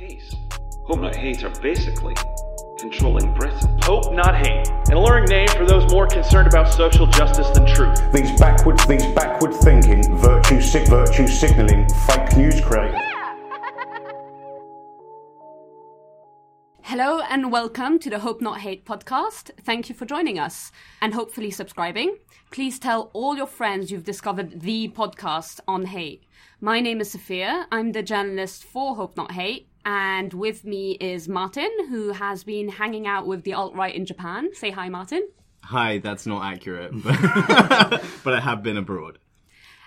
case. Hope Not Hate are basically controlling Britain. Hope Not Hate, an alluring name for those more concerned about social justice than truth. These backwards, these backward thinking, virtue sick, virtue signalling, fake news create. Hello and welcome to the Hope Not Hate podcast. Thank you for joining us and hopefully subscribing. Please tell all your friends you've discovered the podcast on hate. My name is Sophia. I'm the journalist for Hope Not Hate. And with me is Martin, who has been hanging out with the alt right in Japan. Say hi, Martin. Hi, that's not accurate, but, but I have been abroad.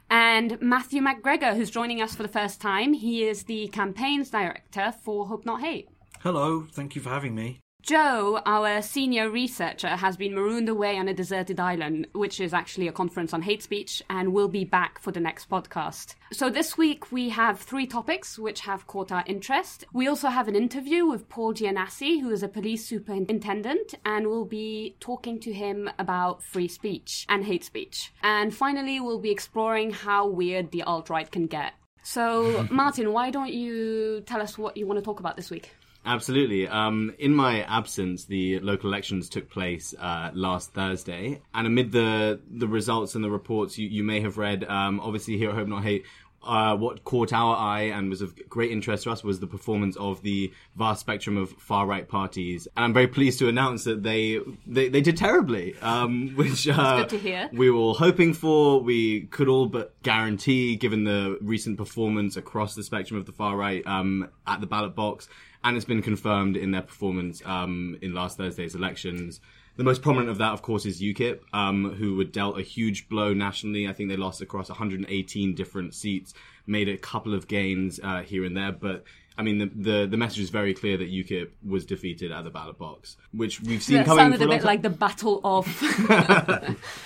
And Matthew McGregor, who's joining us for the first time. He is the campaigns director for Hope Not Hate. Hello, thank you for having me. Joe, our senior researcher, has been marooned away on a deserted island, which is actually a conference on hate speech, and will be back for the next podcast. So this week we have three topics which have caught our interest. We also have an interview with Paul Giannasi, who is a police superintendent, and we'll be talking to him about free speech and hate speech. And finally, we'll be exploring how weird the alt-right can get. So, Martin, why don't you tell us what you want to talk about this week? Absolutely. Um, in my absence, the local elections took place uh, last Thursday, and amid the the results and the reports you, you may have read, um, obviously here at Hope Not Hate. Uh, what caught our eye and was of great interest to us was the performance of the vast spectrum of far right parties, and I'm very pleased to announce that they they, they did terribly, um, which uh, good to hear. we were all hoping for. We could all but guarantee, given the recent performance across the spectrum of the far right um, at the ballot box and it's been confirmed in their performance um, in last Thursday's elections. The most prominent of that, of course, is UKIP, um, who were dealt a huge blow nationally. I think they lost across 118 different seats, made a couple of gains uh, here and there, but I mean, the, the, the message is very clear that UKIP was defeated at the ballot box, which we've seen That coming sounded for a bit time. like the battle of.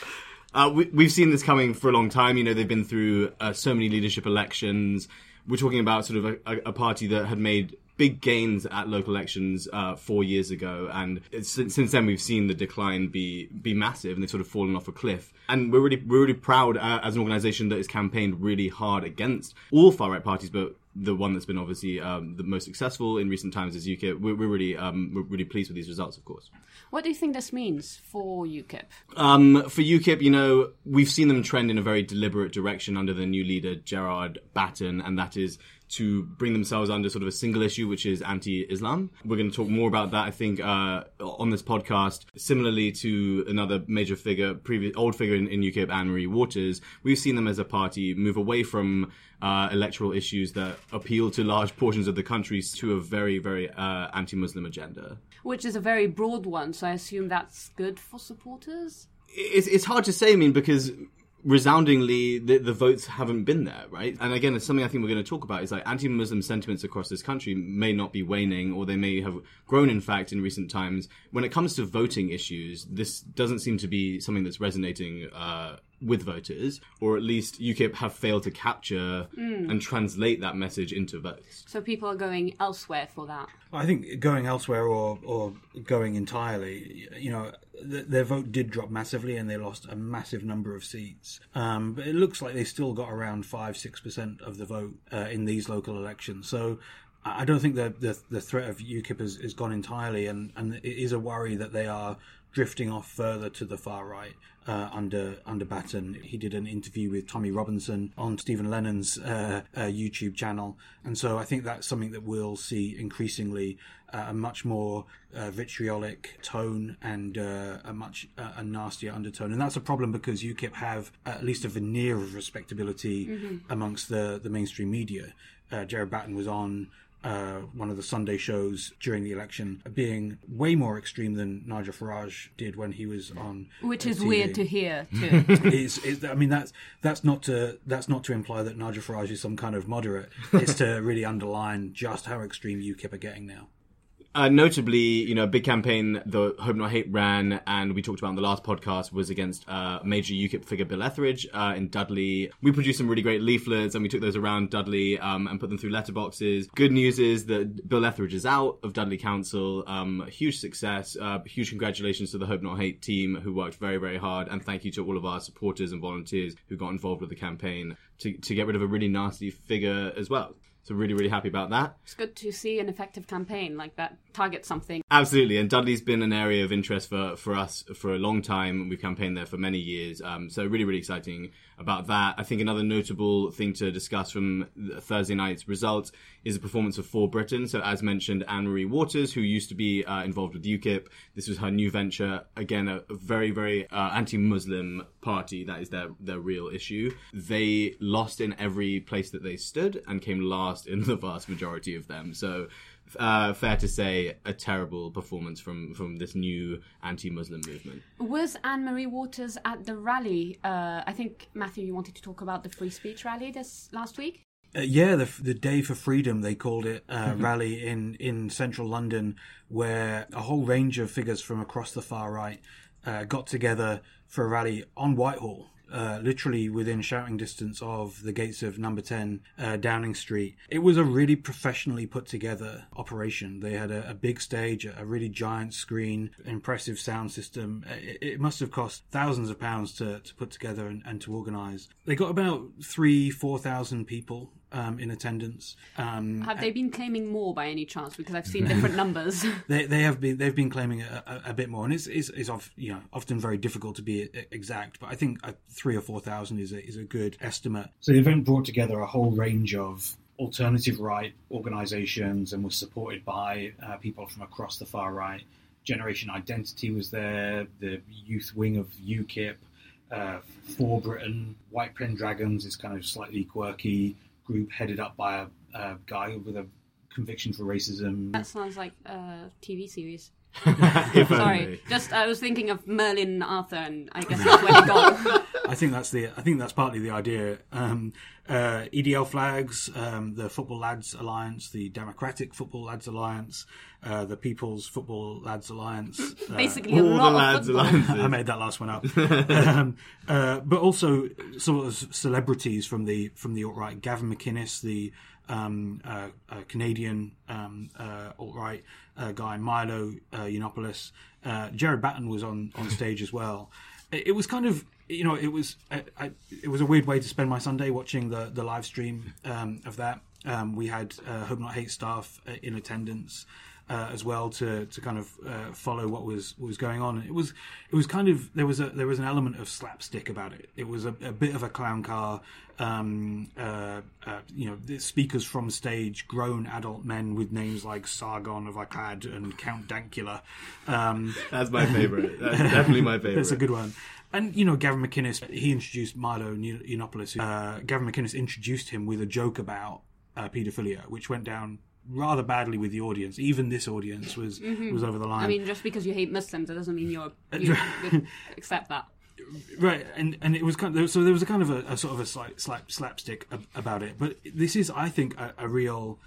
Uh, we, we've seen this coming for a long time. You know, they've been through uh, so many leadership elections. We're talking about sort of a, a, a party that had made big gains at local elections uh, four years ago, and since, since then we've seen the decline be be massive, and they've sort of fallen off a cliff. And we're really we're really proud uh, as an organisation that has campaigned really hard against all far right parties, but the one that's been obviously um, the most successful in recent times is UKIP. We're, we're really um, we're really pleased with these results, of course. what do you think this means for UKIP? Um, for UKIP, you know, we've seen them trend in a very deliberate direction under the new leader, Gerard Batten, and that is to bring themselves under sort of a single issue, which is anti-Islam. We're going to talk more about that, I think, uh, on this podcast. Similarly to another major figure, previous old figure in, in UKIP, Anne-Marie Waters, we've seen them as a party move away from uh, electoral issues that appeal to large portions of the country to a very, very uh, anti-Muslim agenda. Which is a very broad one, so I assume that's good for supporters? it's, it's hard to say. I mean, because resoundingly the, the votes haven't been there, right? And again, it's something I think we're going to talk about is like anti-Muslim sentiments across this country may not be waning, or they may have grown, in fact, in recent times. When it comes to voting issues, this doesn't seem to be something that's resonating. Uh, with voters, or at least UKIP have failed to capture and translate that message into votes. So people are going elsewhere for that. I think going elsewhere or or going entirely, you know, th- their vote did drop massively and they lost a massive number of seats. Um, but it looks like they still got around five six percent of the vote uh, in these local elections. So. I I don't think the, the the threat of UKIP has, has gone entirely, and, and it is a worry that they are drifting off further to the far right uh, under under Batten. He did an interview with Tommy Robinson on Stephen Lennon's uh, uh, YouTube channel, and so I think that's something that we'll see increasingly uh, a much more uh, vitriolic tone and uh, a much uh, a nastier undertone, and that's a problem because UKIP have at least a veneer of respectability amongst the the mainstream media. Uh, Gerard Batten was on uh, one of the Sunday shows during the election, being way more extreme than Nigel Farage did when he was on. Which is TV. weird to hear, too. Is, is I mean that's that's not to that's not to imply that Nigel Farage is some kind of moderate. It's to really underline just how extreme UKIP are getting now. Uh, notably, you know, a big campaign the Hope Not Hate ran, and we talked about in the last podcast, was against uh, major UKIP figure Bill Etheridge uh, in Dudley. We produced some really great leaflets, and we took those around Dudley um, and put them through letterboxes. Good news is that Bill Etheridge is out of Dudley Council. Um, huge success. Uh, huge congratulations to the Hope Not Hate team who worked very, very hard, and thank you to all of our supporters and volunteers who got involved with the campaign to, to get rid of a really nasty figure as well. So really, really happy about that. It's good to see an effective campaign like that target something. Absolutely, and Dudley's been an area of interest for, for us for a long time. We've campaigned there for many years, um, so really, really exciting about that. I think another notable thing to discuss from Thursday night's results is the performance of For Britain. So, as mentioned, Anne Marie Waters, who used to be uh, involved with UKIP, this was her new venture. Again, a, a very, very uh, anti-Muslim party. That is their their real issue. They lost in every place that they stood and came last in the vast majority of them. So uh, fair to say, a terrible performance from from this new anti-Muslim movement. Was Anne Marie Waters at the rally? Uh, I think Matthew, you wanted to talk about the free speech rally this last week. Uh, yeah, the the Day for Freedom they called it uh, rally in in central London, where a whole range of figures from across the far right uh, got together for a rally on Whitehall. Uh, literally within shouting distance of the gates of number 10 uh, Downing Street. It was a really professionally put together operation. They had a, a big stage, a really giant screen, impressive sound system. It, it, must have cost thousands of pounds to, to put together and, and to organise. They got about three, 4,000 people um, in attendance. Um, have they been claiming more by any chance? Because I've seen different numbers. they, they have been they've been claiming a, a, a bit more, and it's it's, it's of, you know often very difficult to be exact. But I think three or four thousand is a, is a good estimate. So the event brought together a whole range of alternative right organisations and was supported by uh, people from across the far right. Generation Identity was there, the youth wing of UKIP, uh, For Britain, White Pendragons is kind of slightly quirky group headed up by a, a guy with a conviction for racism. That sounds like a TV series. If Sorry, only. just I was thinking of Merlin and Arthur, and I guess that's where he got. I think that's the. I think that's partly the idea. Um, uh, EDL flags, um, the Football Lads Alliance, the Democratic Football Lads Alliance, uh, the People's Football Lads Alliance. Uh, Basically, a All lot the lads of alliances. I made that last one up. um, uh, but also sort of celebrities from the from the alt right. Gavin McInnes, the um, uh, uh, Canadian um, uh, alt right uh, guy, Milo uh, Yiannopoulos. Uh, Gerard Batten was on on stage as well. It, it was kind of you know it was I, I, it was a weird way to spend my Sunday watching the the live stream um, of that. Um, we had uh, Hope Not Hate staff uh, in attendance uh, as well to to kind of uh, follow what was what was going on. It was it was kind of there was a there was an element of slapstick about it. It was a, a bit of a clown car. Um, uh, uh, you know, the speakers from stage, grown adult men with names like Sargon of Akkad and Count Dankula. Um, That's my favorite. That's definitely my favorite. that's a good one. And you know, Gavin McInnes, he introduced Milo Yiannopoulos. Uh, Gavin McInnes introduced him with a joke about uh, paedophilia, which went down rather badly with the audience. Even this audience was was over the line. I mean, just because you hate Muslims, it doesn't mean you're you accept that. right and and it was kind of so there was a kind of a, a sort of a slight slap, slapstick about it but this is i think a, a real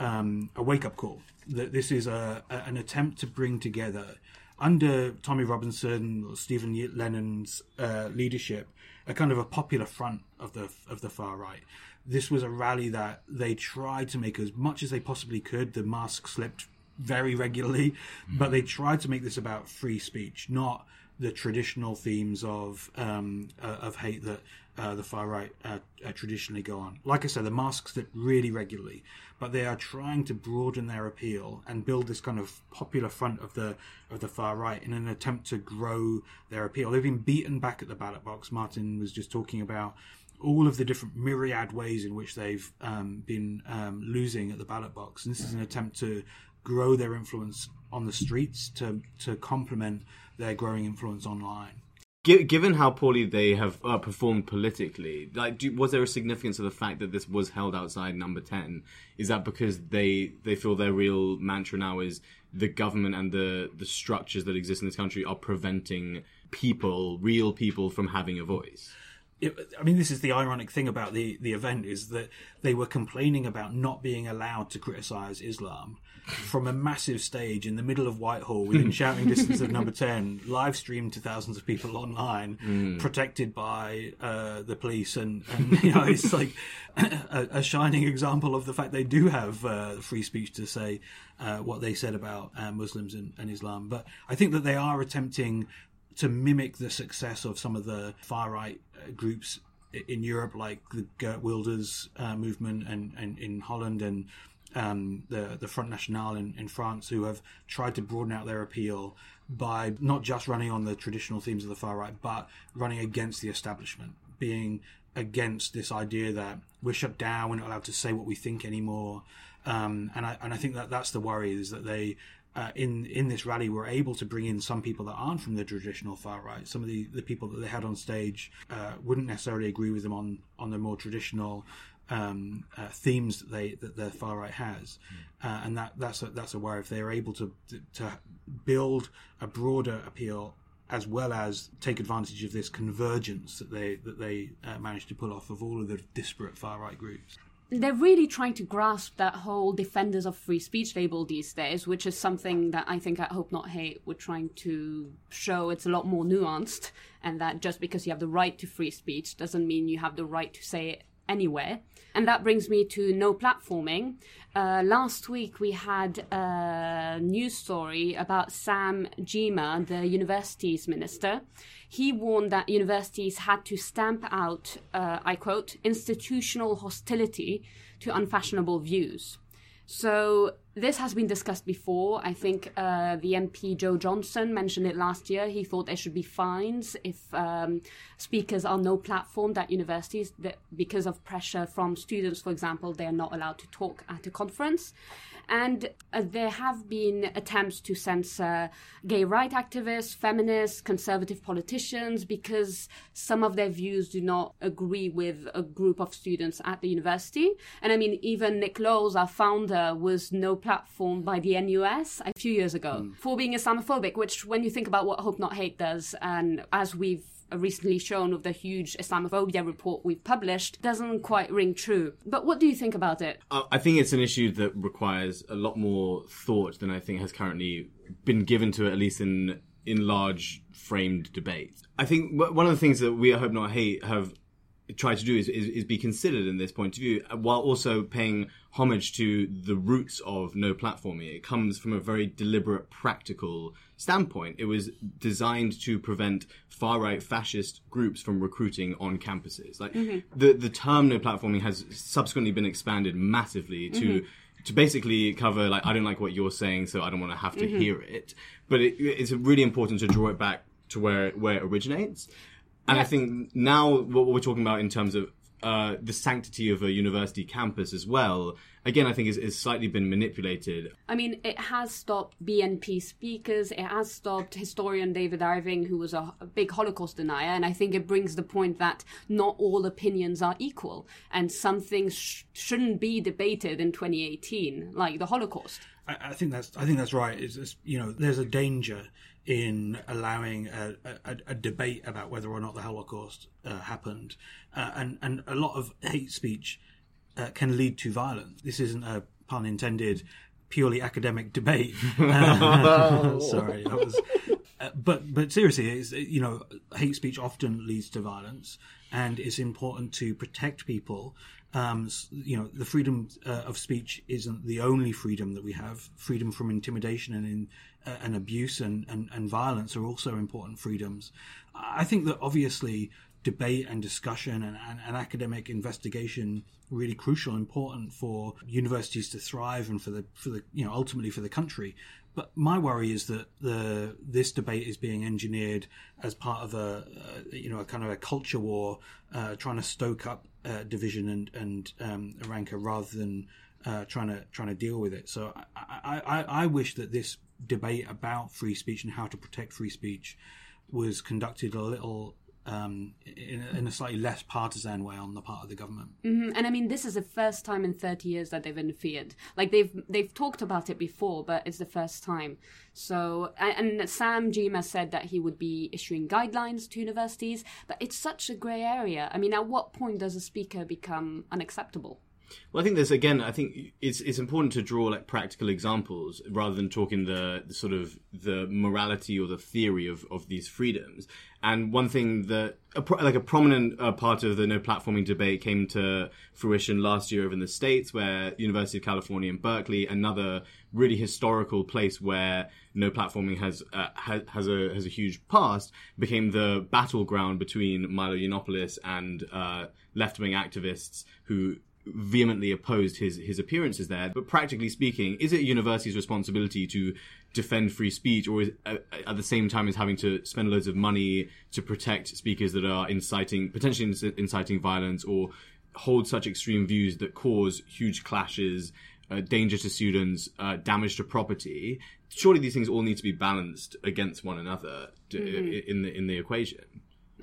um, a wake-up call that this is a, a an attempt to bring together under tommy robinson or stephen lennon's uh, leadership a kind of a popular front of the of the far right this was a rally that they tried to make as much as they possibly could the mask slipped very regularly but they tried to make this about free speech not the traditional themes of um, uh, of hate that uh, the far right uh, uh, traditionally go on. Like I said, the masks slip really regularly, but they are trying to broaden their appeal and build this kind of popular front of the of the far right in an attempt to grow their appeal. They've been beaten back at the ballot box. Martin was just talking about all of the different myriad ways in which they've um, been um, losing at the ballot box, and this is an attempt to grow their influence on the streets to to complement their growing influence online. Given how poorly they have uh, performed politically, like, do, was there a significance of the fact that this was held outside number ten? Is that because they they feel their real mantra now is the government and the the structures that exist in this country are preventing people, real people, from having a voice? It, I mean, this is the ironic thing about the, the event is that they were complaining about not being allowed to criticize Islam from a massive stage in the middle of Whitehall within shouting distance of number 10, live streamed to thousands of people online, protected by uh, the police. And, and, you know, it's like a, a shining example of the fact they do have uh, free speech to say uh, what they said about uh, Muslims and, and Islam. But I think that they are attempting to mimic the success of some of the far right uh, groups in Europe, like the Geert Wilders uh, movement, and, and in Holland, and um, the the Front National in, in France, who have tried to broaden out their appeal by not just running on the traditional themes of the far right, but running against the establishment, being against this idea that we're shut down, we're not allowed to say what we think anymore. Um, and I and I think that that's the worry is that they uh, in in this rally were able to bring in some people that aren't from the traditional far right. Some of the, the people that they had on stage uh, wouldn't necessarily agree with them on on the more traditional um, uh, themes that they that the far right has, uh, and that that's a, that's a worry. If they are able to to build a broader appeal as well as take advantage of this convergence that they that they uh, managed to pull off of all of the disparate far right groups they're really trying to grasp that whole defenders of free speech label these days, which is something that I think at Hope Not Hate we're trying to show it's a lot more nuanced, and that just because you have the right to free speech doesn't mean you have the right to say it anywhere. And that brings me to no platforming. Uh, last week we had a news story about Sam Gyimah, the universities minister. He warned that universities had to stamp out, uh, I quote, institutional hostility to unfashionable views. So this has been discussed before. I think uh, the MP Jo Johnson mentioned it last year. He thought there should be fines if um, speakers are no platformed at universities that because of pressure from students, for example, they are not allowed to talk at a conference. And uh, there have been attempts to censor gay rights activists, feminists, conservative politicians because some of their views do not agree with a group of students at the university. And I mean, even Nick Lowles, our founder, was no platform by the NUS a few years ago mm. for being Islamophobic, which, when you think about what Hope Not Hate does, and as we've recently shown of the huge Islamophobia report we've published doesn't quite ring true. But what do you think about it? I think it's an issue that requires a lot more thought than I think has currently been given to it, at least in in large framed debates. I think one of the things that we at Hope Not Hate have tried to do is, is, is, be considered in this point of view, while also paying homage to the roots of no platforming. It comes from a very deliberate, practical standpoint. It was designed to prevent far right fascist groups from recruiting on campuses. Like mm-hmm. the the term no platforming has subsequently been expanded massively to. Mm-hmm. To basically cover, like, I don't like what you're saying, so I don't want to have to mm-hmm. hear it. But it, it's really important to draw it back to where where it originates. And yeah. I think now what we're talking about in terms of uh, the sanctity of a university campus as well, again, I think is, is slightly been manipulated. I mean, it has stopped BNP speakers. It has stopped historian David Irving, who was a, a big Holocaust denier. And I think it brings the point that not all opinions are equal, and some things sh- shouldn't be debated in 2018, like the Holocaust. I, I think that's I think that's right. Is you know, there's a danger in allowing a, a, a, debate about whether or not the Holocaust uh, happened, uh, and and a lot of hate speech uh, can lead to violence. This isn't a pun intended, purely academic debate. sorry, that was. Uh, but but seriously, it's, you know, hate speech often leads to violence, and it's important to protect people um, you know, the freedom uh, of speech isn't the only freedom that we have. Freedom from intimidation and in, uh, and abuse and, and, and violence are also important freedoms. I think that obviously debate and discussion and, and, and, academic investigation really crucial, important for universities to thrive and for the for the you know ultimately for the country. But my worry is that the this debate is being engineered as part of a, you know a kind of a culture war, uh, trying to stoke up uh, division and and um, rancor rather than uh, trying to trying to deal with it. So I, I, I wish that this debate about free speech and how to protect free speech was conducted a little um, in, a, in, a, slightly less partisan way on the part of the government. Mm-hmm. And I mean, this is the first time in 30 years that they've interfered. Like they've they've talked about it before, but it's the first time. So, and, and Sam Gyimah said that he would be issuing guidelines to universities, but it's such a grey area. I mean, at what point does a speaker become unacceptable? Well, I think there's again. I think it's it's important to draw like practical examples rather than talking the, the sort of the morality or the theory of of these freedoms. And one thing that a pro- like a prominent uh, part of the no platforming debate came to fruition last year over in the states, where University of California in Berkeley, another really historical place where no platforming has uh, has, has a has a huge past, became the battleground between Milo Yiannopoulos and uh, left wing activists who vehemently opposed his his appearances there. But practically speaking, is it a university's responsibility to defend free speech, or is, uh, at the same time as having to spend loads of money to protect speakers that are inciting potentially inciting violence or hold such extreme views that cause huge clashes? Uh, danger to students, uh, damage to property. Surely these things all need to be balanced against one another to, mm-hmm. in the in the equation.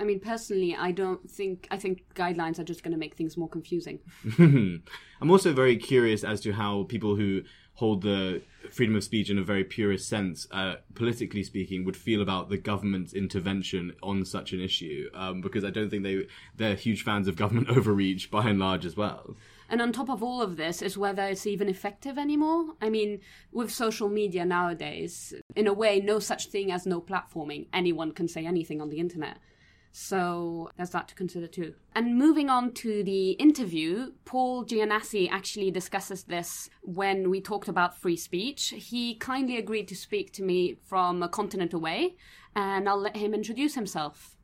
I mean, personally, I don't think. I think guidelines are just going to make things more confusing. I'm also very curious as to how people who hold the freedom of speech in a very purist sense, uh, politically speaking, would feel about the government's intervention on such an issue. Um, because I don't think they they're huge fans of government overreach by and large as well. And on top of all of this is whether it's even effective anymore. I mean, with social media nowadays, in a way, no such thing as no platforming. Anyone can say anything on the internet. So there's that to consider too. And moving on to the interview, Paul Giannasi actually discusses this when we talked about free speech. He kindly agreed to speak to me from a continent away, and I'll let him introduce himself.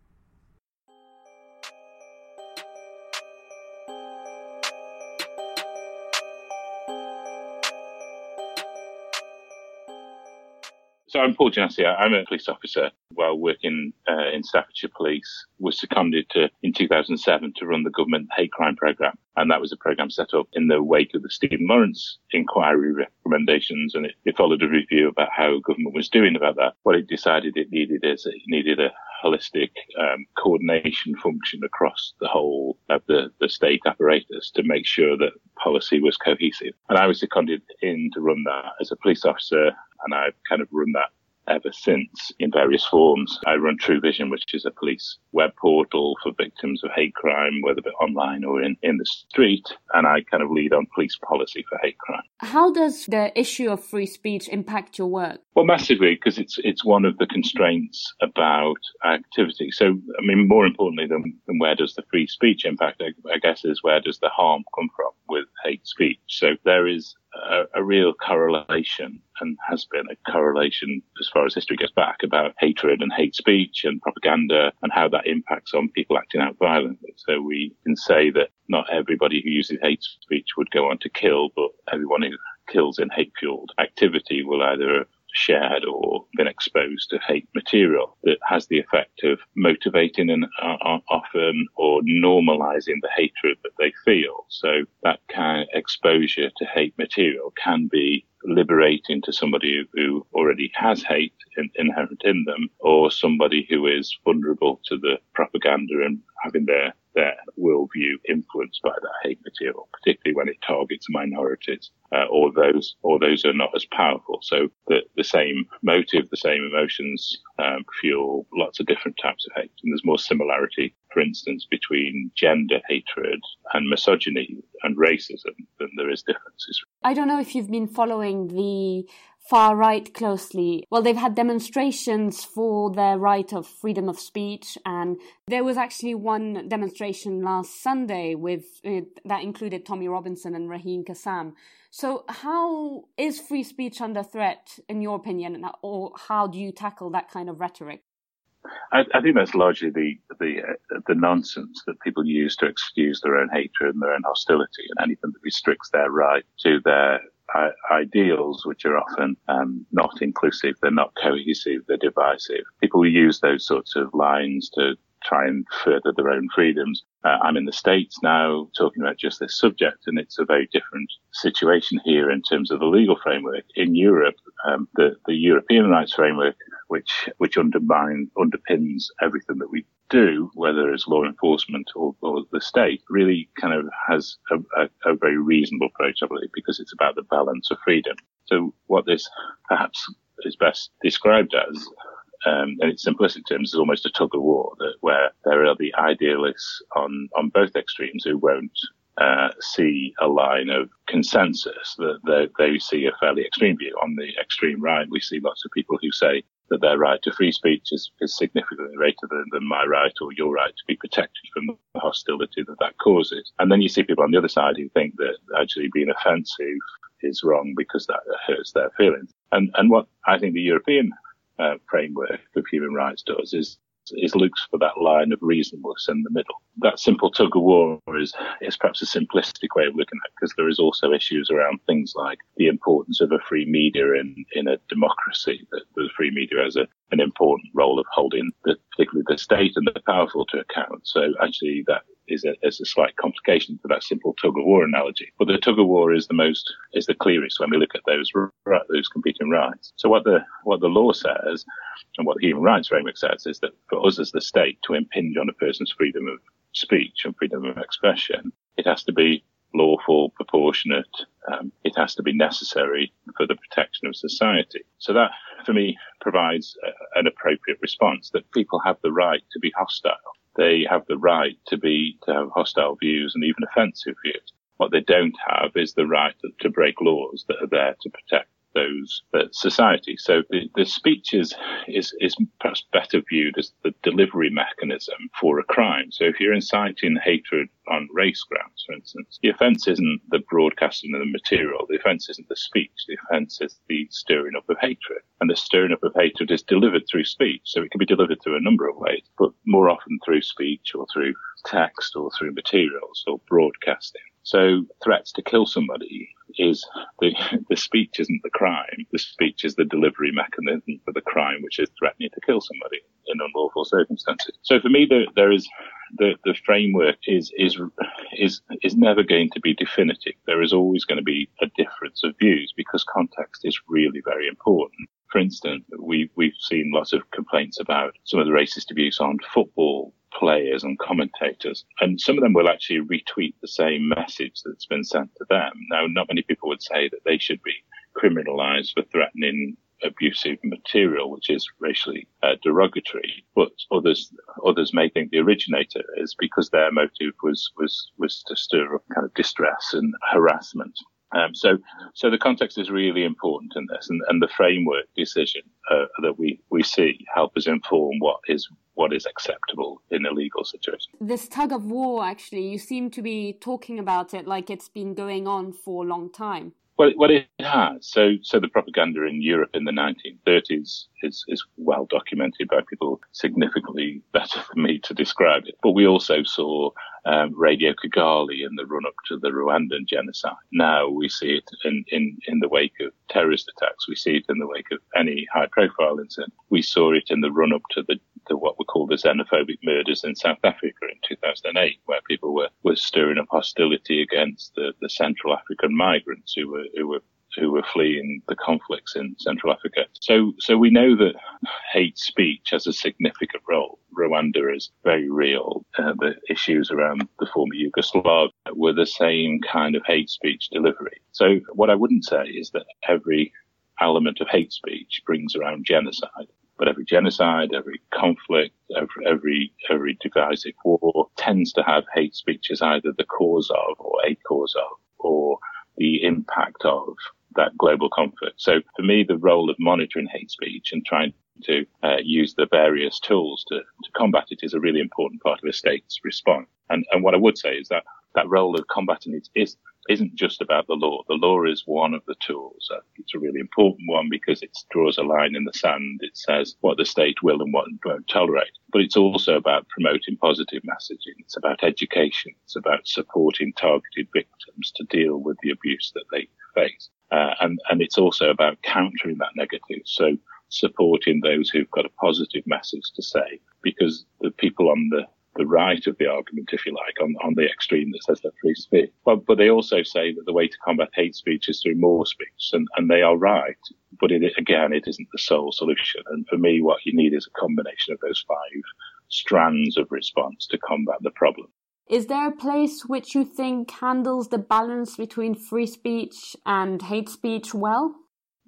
So I'm Paul Giannasi. I'm a police officer while working uh, in Staffordshire Police. Was seconded to in 2007 to run the government hate crime program, and that was a program set up in the wake of the Stephen Lawrence inquiry recommendations, and it, it followed a review about how government was doing about that. What it decided it needed is it needed a holistic um, coordination function across the whole of the, the state apparatus to make sure that policy was cohesive. And I was seconded in to run that as a police officer, and I've kind of run that ever since in various forms. I run True Vision, which is a police web portal for victims of hate crime, whether online or in, in the street. And I kind of lead on police policy for hate crime. How does the issue of free speech impact your work? Well, massively, because it's it's one of the constraints about activity. So, I mean, more importantly than, than where does the free speech impact, I, I guess, is where does the harm come from with hate speech. So there is a, a, real correlation and has been a correlation as far as history goes back about hatred and hate speech and propaganda and how that impacts on people acting out violently. So we can say that not everybody who uses hate speech would go on to kill, but everyone who kills in hate fueled activity will either shared or been exposed to hate material that has the effect of motivating and uh, often or normalizing the hatred that they feel. So that kind of exposure to hate material can be liberating to somebody who already has hate in, inherent in them or somebody who is vulnerable to the propaganda and having their their worldview influenced by that hate material, particularly when it targets minorities uh, or those or those are not as powerful. So the the same motive, the same emotions um, fuel lots of different types of hate, and there's more similarity, for instance, between gender hatred and misogyny and racism than there is differences. I don't know if you've been following the far right closely. Well, they've had demonstrations for their right of freedom of speech, and there was actually one demonstration last Sunday with uh, that included Tommy Robinson and Raheem Kassam. So, how is free speech under threat, in your opinion, or how do you tackle that kind of rhetoric? I, I think that's largely the the uh, the nonsense that people use to excuse their own hatred and their own hostility, and anything that restricts their right to their ideals, which are often um, not inclusive, they're not cohesive, they're divisive. People use those sorts of lines to try and further their own freedoms. Uh, I'm in the States now talking about just this subject, and it's a very different situation here in terms of the legal framework. In Europe, um, the, the European rights framework, which which undermine, underpins everything that we do, whether it's law enforcement or, or the state, really kind of has a, a, a, very reasonable approach, I believe, because it's about the balance of freedom. So what this perhaps is best described as, um, in its simplistic terms, is almost a tug of war, that where there are the idealists on, on both extremes who won't uh, see a line of consensus that they, they see a fairly extreme view. On the extreme right, we see lots of people who say that their right to free speech is, is significantly greater than, than, my right or your right to be protected from the hostility that that causes. And then you see people on the other side who think that actually being offensive is wrong because that hurts their feelings. And, and what I think the European uh, framework of human rights does is is looks for that line of reasonableness in the middle. That simple tug of war is, is perhaps a simplistic way of looking at it because there is also issues around things like the importance of a free media in, in a democracy, that the free media has a, an important role of holding the, particularly the state and the powerful to account. So actually that is a, is a slight complication to that simple tug of war analogy. But the tug of war is the most, is the clearest when we look at those, those competing rights. So what the, what the law says and what the human rights framework says is that for us as the state to impinge on a person's freedom of speech and freedom of expression, it has to be lawful, proportionate. Um, it has to be necessary for the protection of society. So that, for me, provides a, an appropriate response that people have the right to be hostile they have the right to be to have hostile views and even offensive views. What they don't have is the right to, break laws that are there to protect those uh, society. So the, the speech is, is, is perhaps better viewed as the delivery mechanism for a crime. So if you're inciting hatred on race grounds, for instance, the offence isn't the broadcasting of the material. The offence isn't the speech. The offence is the stirring up of hatred. And the stirring up of hatred is delivered through speech. So it can be delivered through a number of ways, but more often through speech or through text or through materials or broadcasting. So threats to kill somebody is the, the speech isn't the crime. The speech is the delivery mechanism for the crime, which is threatening to kill somebody in unlawful circumstances. So for me, there, there is the, the framework is, is, is, is never going to be definitive. There is always going to be a difference of views because context is really very important. For instance, we, we've seen lots of complaints about some of the racist abuse on football players and commentators. And some of them will actually retweet the same message that's been sent to them. Now, not many people would say that they should be criminalized for threatening abusive material, which is racially uh, derogatory. But others, others may think the originator is because their motive was, was, was to stir up kind of distress and harassment. Um, so, so the context is really important in this, and, and the framework decision uh, that we, we see help us inform what is what is acceptable in a legal situation. This tug of war, actually, you seem to be talking about it like it's been going on for a long time. Well, well, it has. So, so the propaganda in Europe in the 1930s is, is well documented by people significantly better than me to describe it. But we also saw um, Radio Kigali in the run up to the Rwandan genocide. Now we see it in, in, in the wake of terrorist attacks. We see it in the wake of any high profile incident. We saw it in the run up to the to what we call the xenophobic murders in South Africa in 2008, where people were, were stirring up hostility against the, the Central African migrants who were who were who were fleeing the conflicts in Central Africa. So, so we know that hate speech has a significant role. Rwanda is very real. Uh, the issues around the former Yugoslavia were the same kind of hate speech delivery. So what I wouldn't say is that every element of hate speech brings around genocide. But every genocide, every conflict, every, every, every divisive war tends to have hate speech as either the cause of or a cause of or the impact of that global conflict. So for me, the role of monitoring hate speech and trying to uh, use the various tools to, to combat it is a really important part of a state's response. And, and what I would say is that that role of combating it is isn't just about the law. The law is one of the tools. Uh, it's a really important one because it draws a line in the sand. It says what the state will and what won't tolerate. But it's also about promoting positive messaging. It's about education. It's about supporting targeted victims to deal with the abuse that they face. Uh, and, and it's also about countering that negative. So supporting those who've got a positive message to say, because the people on the, the right of the argument, if you like, on, on the extreme that says that free speech. But, but they also say that the way to combat hate speech is through more speech, and, and they are right. But it, again, it isn't the sole solution. And for me, what you need is a combination of those five strands of response to combat the problem. Is there a place which you think handles the balance between free speech and hate speech well?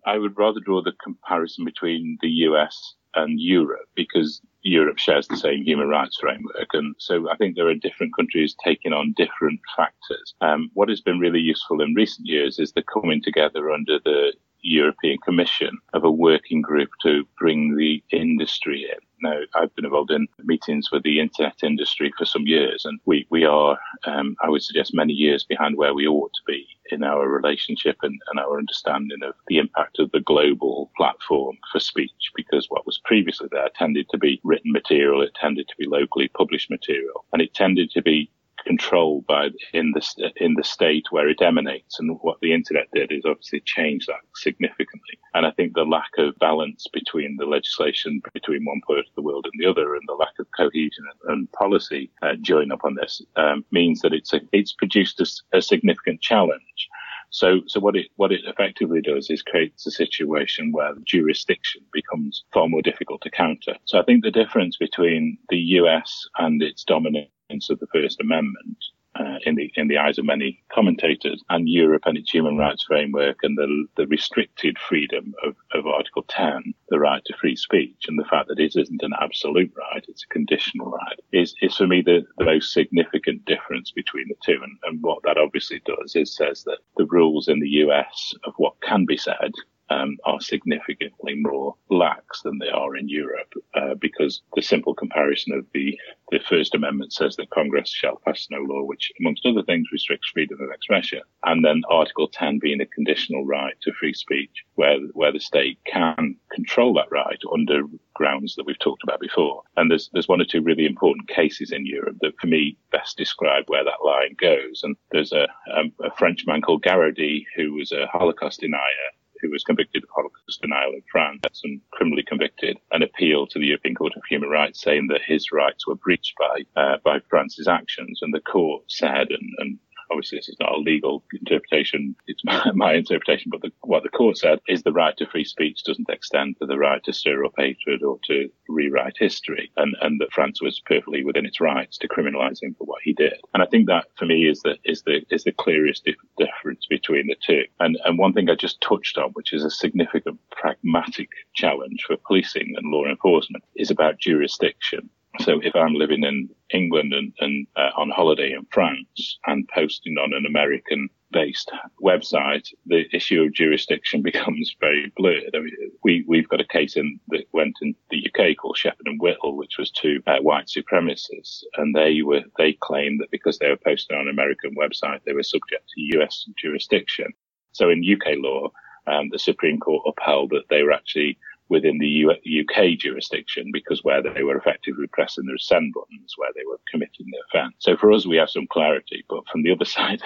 I would rather draw the comparison between the US and Europe because Europe shares the same human rights framework. And so I think there are different countries taking on different factors. Um, what has been really useful in recent years is the coming together under the European Commission of a working group to bring the industry in. Now, I've been involved in meetings with the internet industry for some years, and we, we are, um, I would suggest, many years behind where we ought to be in our relationship and, and our understanding of the impact of the global platform for speech, because what was previously there tended to be written material, it tended to be locally published material, and it tended to be controlled by in the in the state where it emanates. And what the internet did is obviously change that significantly. And I think the lack of balance between the legislation between one part of the world and the other, and the lack of cohesion and, policy uh, join up on this, um, means that it's a, it's produced a, a significant challenge. So, so what it what it effectively does is creates a situation where jurisdiction becomes far more difficult to counter. So, I think the difference between the US and its dominance of the First Amendment uh, in the in the eyes of many commentators, and Europe and its human rights framework and the the restricted freedom of, of Article 10, the right to free speech, and the fact that it isn't an absolute right, it's a conditional right, is is for me the, the most significant difference between the two. And, and what that obviously does is says that the rules in the US of what can be said um, are significantly more lax than they are in Europe, uh, because the simple comparison of the the First Amendment says that Congress shall pass no law which, amongst other things, restricts freedom of expression, and then Article 10 being a conditional right to free speech, where where the state can control that right under grounds that we've talked about before. And there's there's one or two really important cases in Europe that, for me, best describe where that line goes. And there's a, um, a French man called Garaudy who was a Holocaust denier who was convicted of Holocaust denial in France and criminally convicted, an appeal to the European Court of Human Rights saying that his rights were breached by uh, by France's actions. And the court said, and, and obviously this is not a legal interpretation, it's my, my interpretation, but the, what the court said is the right to free speech doesn't extend to the right to stir up hatred or to rewrite history, and, and that France was perfectly within its rights to criminalise him for what he did. And I think that for me is the is the is the clearest difference between the two. And and one thing I just touched on, which is a significant pragmatic challenge for policing and law enforcement, is about jurisdiction. So if I'm living in England and, and uh, on holiday in France and posting on an American based website, the issue of jurisdiction becomes very blurred. I mean, we, we've got a case in that went in the UK called Sheppard and Whittle, which was two uh, white supremacists. And they were, they claimed that because they were posting on an American website, they were subject to US jurisdiction. So in UK law, um, the Supreme Court upheld that they were actually within the U- UK jurisdiction because where they were effectively pressing the send buttons where they were committing the offence. So for us, we have some clarity, but from the other side,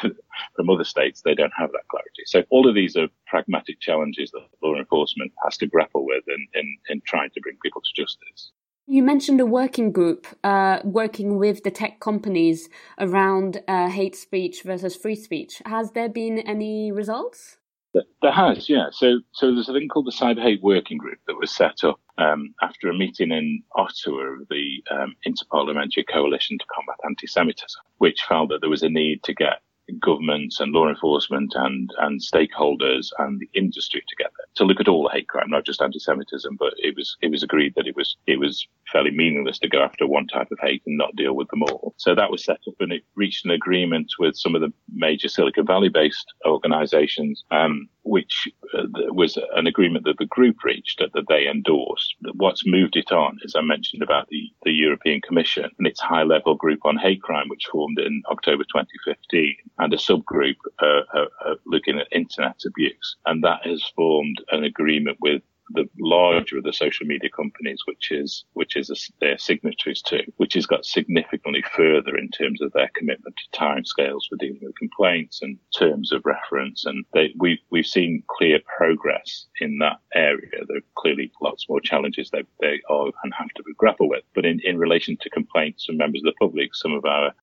from other states, they don't have that clarity. So all of these are pragmatic challenges that law enforcement has to grapple with in, in, in trying to bring people to justice. You mentioned a working group uh, working with the tech companies around uh, hate speech versus free speech. Has there been any results? There has, yeah. So, so there's a thing called the Cyber Hate Working Group that was set up um, after a meeting in Ottawa of the um, Interparliamentary Coalition to Combat Anti-Semitism, which found that there was a need to get governments and law enforcement and, and stakeholders and the industry together to look at all the hate crime, not just anti-Semitism, but it was, it was agreed that it was, it was fairly meaningless to go after one type of hate and not deal with them all. So that was set up and it reached an agreement with some of the major Silicon Valley based organizations, um, which uh, was an agreement that the group reached that, that they endorsed. What's moved it on, as I mentioned about the, the European Commission and its high level group on hate crime, which formed in October 2015 and a subgroup uh, uh, uh, looking at internet abuse. And that has formed an agreement with the larger of the social media companies, which is which is a, their signatories to, which has got significantly further in terms of their commitment to timescales for dealing with complaints and terms of reference. And they, we we've seen clear progress in that area. There are clearly lots more challenges they they are and have to grapple with. But in, in relation to complaints from members of the public, some of our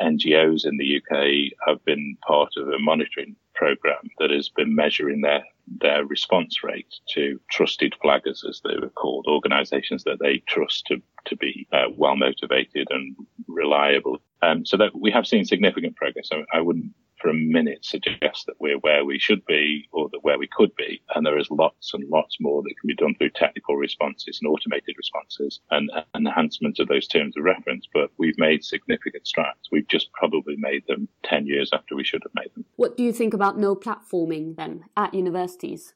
NGOs in the UK have been part of a monitoring program that has been measuring their their response rate to trusted flaggers, as they were called, organisations that they trust to to be uh, well motivated and reliable. Um, so that we have seen significant progress. I, I wouldn't for a minute suggest that we're where we should be or that where we could be. And there is lots and lots more that can be done through technical responses and automated responses and enhancements of those terms of reference. But we've made significant strides. We've just probably made them 10 years after we should have made them. What do you think about no platforming then at universities?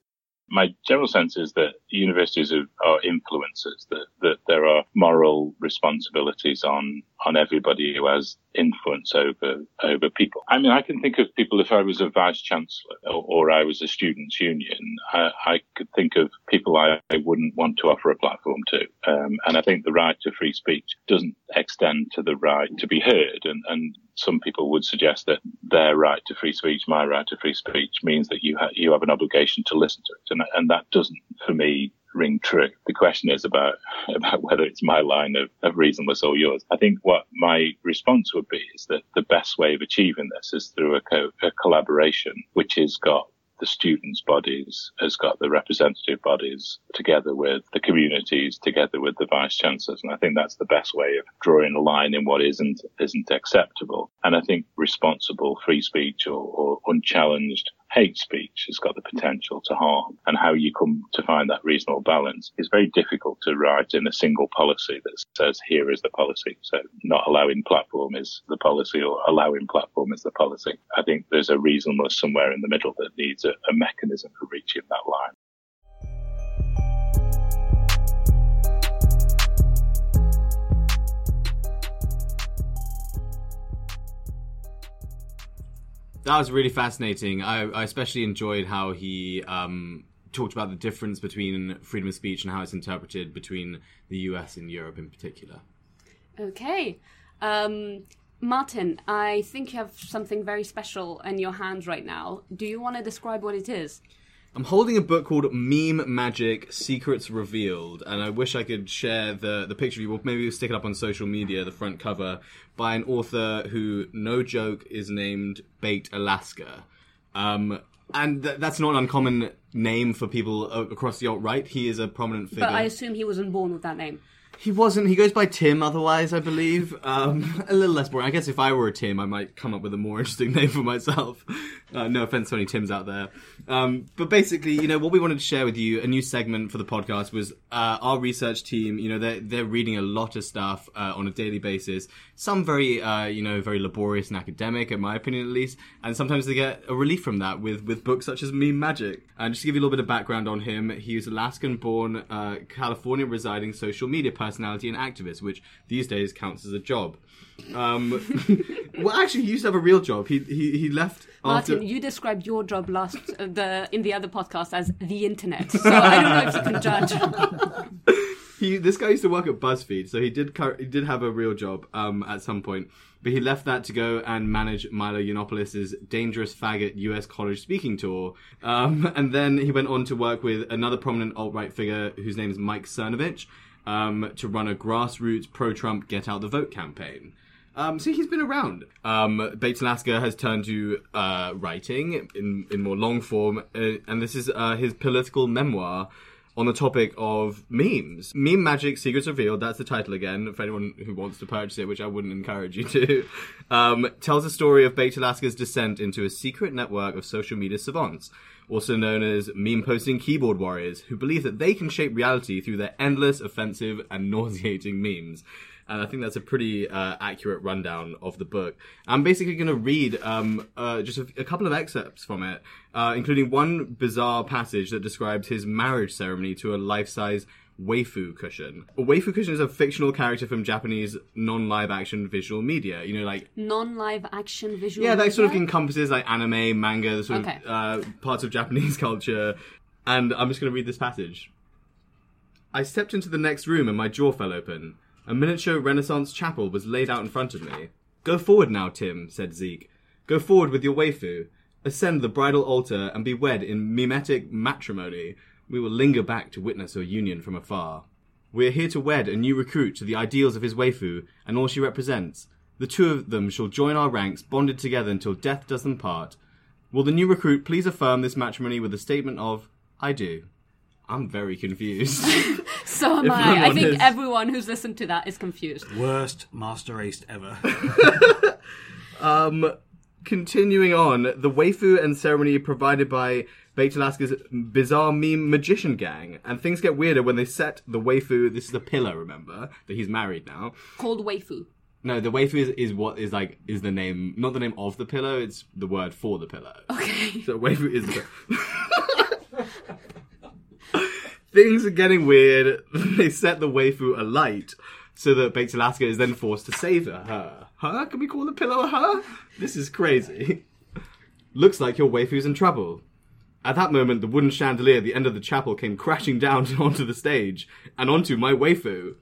my general sense is that universities are, are influencers, that, that there are moral responsibilities on, on everybody who has influence over, over people. I mean, I can think of people, if I was a vice chancellor or, or I was a students union, I, I, could think of people I, I, wouldn't want to offer a platform to. Um, and I think the right to free speech doesn't extend to the right to be heard. And, and some people would suggest that their right to free speech, my right to free speech, means that you ha- you have an obligation to listen to it, and and that doesn't, for me, ring true. The question is about about whether it's my line of, of reasonableness or yours. I think what my response would be is that the best way of achieving this is through a, co- a collaboration which has got the students' bodies, has got the representative bodies together with the communities, together with the vice chancellors. And I think that's the best way of drawing a line in what isn't, isn't acceptable. And I think responsible free speech or, or unchallenged hate speech has got the potential to harm and how you come to find that reasonable balance is very difficult to write in a single policy that says here is the policy. So not allowing platform is the policy or allowing platform is the policy. I think there's a reasonableness somewhere in the middle that needs a, a mechanism for reaching that line. That was really fascinating. I, I especially enjoyed how he um, talked about the difference between freedom of speech and how it's interpreted between the US and Europe in particular. Okay. Um, Martin, I think you have something very special in your hands right now. Do you want to describe what it is? I'm holding a book called Meme Magic Secrets Revealed, and I wish I could share the, the picture of you. Well, maybe we'll stick it up on social media, the front cover, by an author who, no joke, is named Baked Alaska. Um, and th- that's not an uncommon name for people across the alt right. He is a prominent figure. But I assume he wasn't born with that name. He wasn't. He goes by Tim otherwise, I believe. Um, a little less boring. I guess if I were a Tim, I might come up with a more interesting name for myself. Uh, no offense to any Tims out there. Um, but basically, you know, what we wanted to share with you, a new segment for the podcast was uh, our research team, you know, they're, they're reading a lot of stuff uh, on a daily basis. Some very, uh, you know, very laborious and academic, in my opinion at least. And sometimes they get a relief from that with, with books such as Meme Magic. And just to give you a little bit of background on him, he's an Alaskan born, uh, California residing social media personality and activist, which these days counts as a job. Um, well, actually, he used to have a real job. He he, he left. Martin, after... you described your job last uh, the in the other podcast as the internet, so I don't know if you can judge. he this guy used to work at BuzzFeed, so he did he did have a real job um, at some point, but he left that to go and manage Milo Yiannopoulos' dangerous faggot U.S. college speaking tour, um, and then he went on to work with another prominent alt right figure whose name is Mike Cernovich um, to run a grassroots pro-Trump Get Out the Vote campaign. Um, so he's been around. Um, Baked Alaska has turned to uh, writing in, in more long form, uh, and this is uh, his political memoir on the topic of memes. Meme Magic Secrets Revealed, that's the title again, for anyone who wants to purchase it, which I wouldn't encourage you to, um, tells the story of Baked Alaska's descent into a secret network of social media savants also known as meme posting keyboard warriors, who believe that they can shape reality through their endless, offensive, and nauseating memes. And I think that's a pretty uh, accurate rundown of the book. I'm basically going to read um, uh, just a, a, couple of excerpts from it, uh, including one bizarre passage that describes his marriage ceremony to a life-size waifu cushion. A waifu cushion is a fictional character from Japanese non-live action visual media. You know, like non-live action visual. Yeah, that media? sort of encompasses like anime, manga, the sort okay. of uh, parts of Japanese culture. And I'm just going to read this passage. I stepped into the next room and my jaw fell open. A miniature Renaissance chapel was laid out in front of me. Go forward now, Tim, said Zeke. Go forward with your waifu. Ascend the bridal altar and be wed in mimetic matrimony we will linger back to witness your union from afar. We are here to wed a new recruit to the ideals of his waifu and all she represents. The two of them shall join our ranks, bonded together until death does them part. Will the new recruit please affirm this matrimony with a statement of, I do? I'm very confused. so am I. I think everyone who's listened to that is confused. Worst master race ever. um, continuing on, the waifu and ceremony provided by Baked Alaska's bizarre meme magician gang, and things get weirder when they set the waifu. This is the pillar, remember that he's married now. Called waifu. No, the waifu is, is what is like is the name, not the name of the pillow. It's the word for the pillow. Okay. So waifu is the. Things are getting weird. They set the waifu alight so that Baked Alaska is then forced to save her. Her? Can we call the pillow a her? This is crazy. Looks like your waifu's in trouble. At that moment, the wooden chandelier at the end of the chapel came crashing down onto the stage and onto my waifu.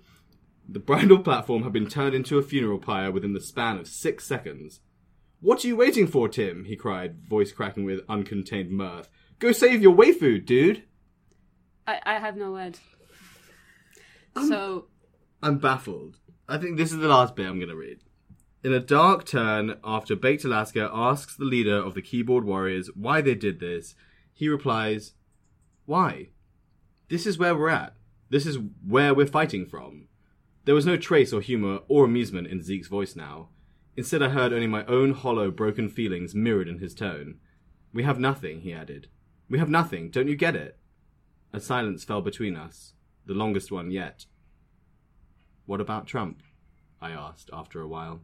The bridal platform had been turned into a funeral pyre within the span of six seconds. What are you waiting for, Tim? he cried, voice cracking with uncontained mirth. Go save your waifu, dude! I, I have no word. So, I'm baffled. I think this is the last bit I'm going to read. In a dark turn, after Baked Alaska asks the leader of the keyboard warriors why they did this, he replies, Why? This is where we're at. This is where we're fighting from. There was no trace or humor or amusement in Zeke's voice now. Instead, I heard only my own hollow, broken feelings mirrored in his tone. We have nothing, he added. We have nothing, don't you get it? A silence fell between us, the longest one yet. What about Trump? I asked after a while.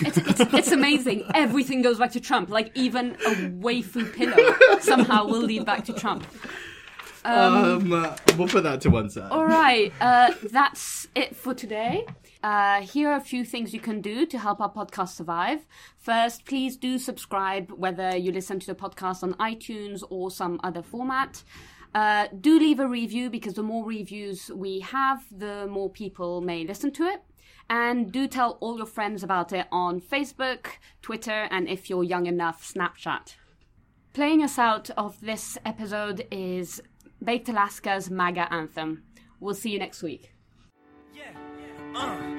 it's, it's, it's amazing. Everything goes back to Trump. Like, even a waifu pillow somehow will lead back to Trump. Um, uh, we'll put that to one side. All right, uh, that's it for today. Uh, here are a few things you can do to help our podcast survive. First, please do subscribe, whether you listen to the podcast on iTunes or some other format. Uh, do leave a review because the more reviews we have, the more people may listen to it. And do tell all your friends about it on Facebook, Twitter, and if you're young enough, Snapchat. Playing us out of this episode is Baked Alaska's MAGA anthem. We'll see you next week. Uh,